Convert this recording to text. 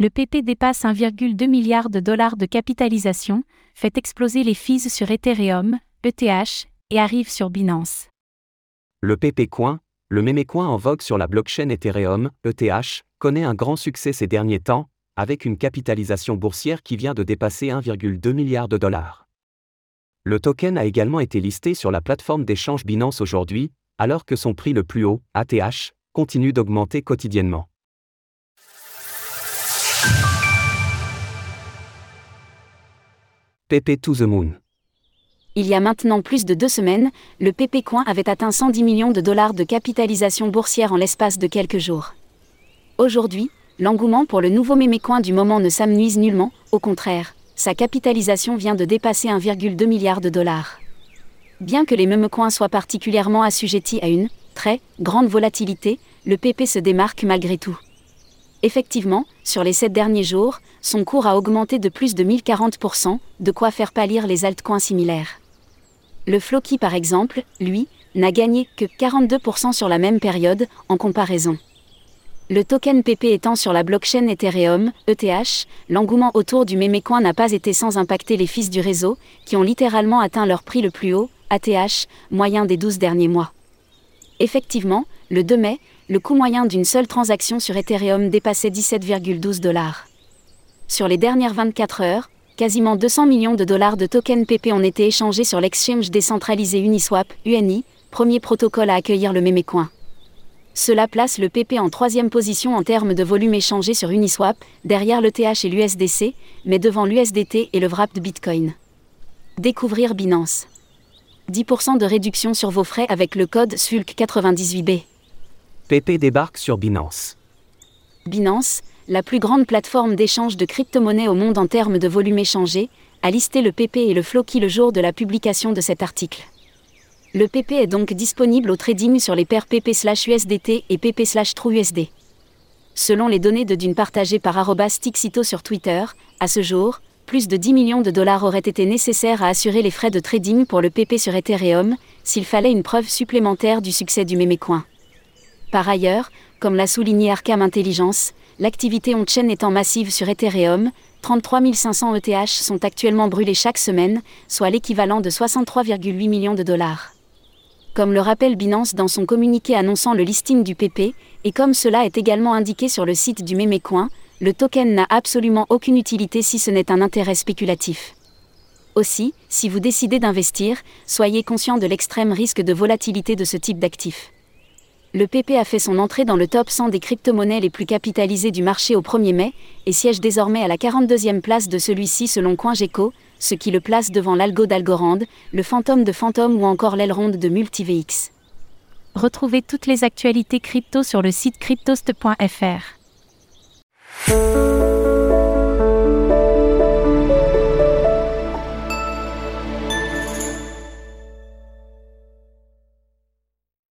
Le PP dépasse 1,2 milliard de dollars de capitalisation, fait exploser les fees sur Ethereum, ETH, et arrive sur Binance. Le PP Coin, le mémécoin en vogue sur la blockchain Ethereum, ETH, connaît un grand succès ces derniers temps, avec une capitalisation boursière qui vient de dépasser 1,2 milliard de dollars. Le token a également été listé sur la plateforme d'échange Binance aujourd'hui, alors que son prix le plus haut, ATH, continue d'augmenter quotidiennement. PP to the Moon. Il y a maintenant plus de deux semaines, le PP Coin avait atteint 110 millions de dollars de capitalisation boursière en l'espace de quelques jours. Aujourd'hui, l'engouement pour le nouveau mémécoin du moment ne s'amenuise nullement, au contraire, sa capitalisation vient de dépasser 1,2 milliard de dollars. Bien que les mémécoins soient particulièrement assujettis à une très grande volatilité, le PP se démarque malgré tout. Effectivement, sur les sept derniers jours, son cours a augmenté de plus de 1040%, de quoi faire pâlir les altcoins similaires. Le Floki par exemple, lui, n'a gagné que 42% sur la même période, en comparaison. Le token PP étant sur la blockchain Ethereum, ETH, l'engouement autour du mémécoin n'a pas été sans impacter les fils du réseau, qui ont littéralement atteint leur prix le plus haut, ATH, moyen des 12 derniers mois. Effectivement, le 2 mai, le coût moyen d'une seule transaction sur Ethereum dépassait 17,12 dollars. Sur les dernières 24 heures, quasiment 200 millions de dollars de tokens PP ont été échangés sur l'exchange décentralisé Uniswap, UNI, premier protocole à accueillir le mémécoin. Cela place le PP en troisième position en termes de volume échangé sur Uniswap, derrière le TH et l'USDC, mais devant l'USDT et le wrap de Bitcoin. Découvrir Binance. 10% de réduction sur vos frais avec le code SULC98B. PP débarque sur Binance. Binance, la plus grande plateforme d'échange de crypto-monnaies au monde en termes de volume échangé, a listé le PP et le Floki le jour de la publication de cet article. Le PP est donc disponible au trading sur les paires PP/USDT et PP/TrueUSD. Selon les données de Dune partagées par Tixito sur Twitter, à ce jour, plus de 10 millions de dollars auraient été nécessaires à assurer les frais de trading pour le PP sur Ethereum, s'il fallait une preuve supplémentaire du succès du mémécoin. Par ailleurs, comme l'a souligné Arkham Intelligence, l'activité on-chain étant massive sur Ethereum, 33 500 ETH sont actuellement brûlés chaque semaine, soit l'équivalent de 63,8 millions de dollars. Comme le rappelle Binance dans son communiqué annonçant le listing du PP, et comme cela est également indiqué sur le site du Mémécoin, le token n'a absolument aucune utilité si ce n'est un intérêt spéculatif. Aussi, si vous décidez d'investir, soyez conscient de l'extrême risque de volatilité de ce type d'actif le PP a fait son entrée dans le top 100 des crypto-monnaies les plus capitalisées du marché au 1er mai, et siège désormais à la 42e place de celui-ci selon CoinGecko, ce qui le place devant l'algo d'Algorand, le fantôme de Phantom ou encore l'aileron de MultiVX. Retrouvez toutes les actualités crypto sur le site cryptost.fr.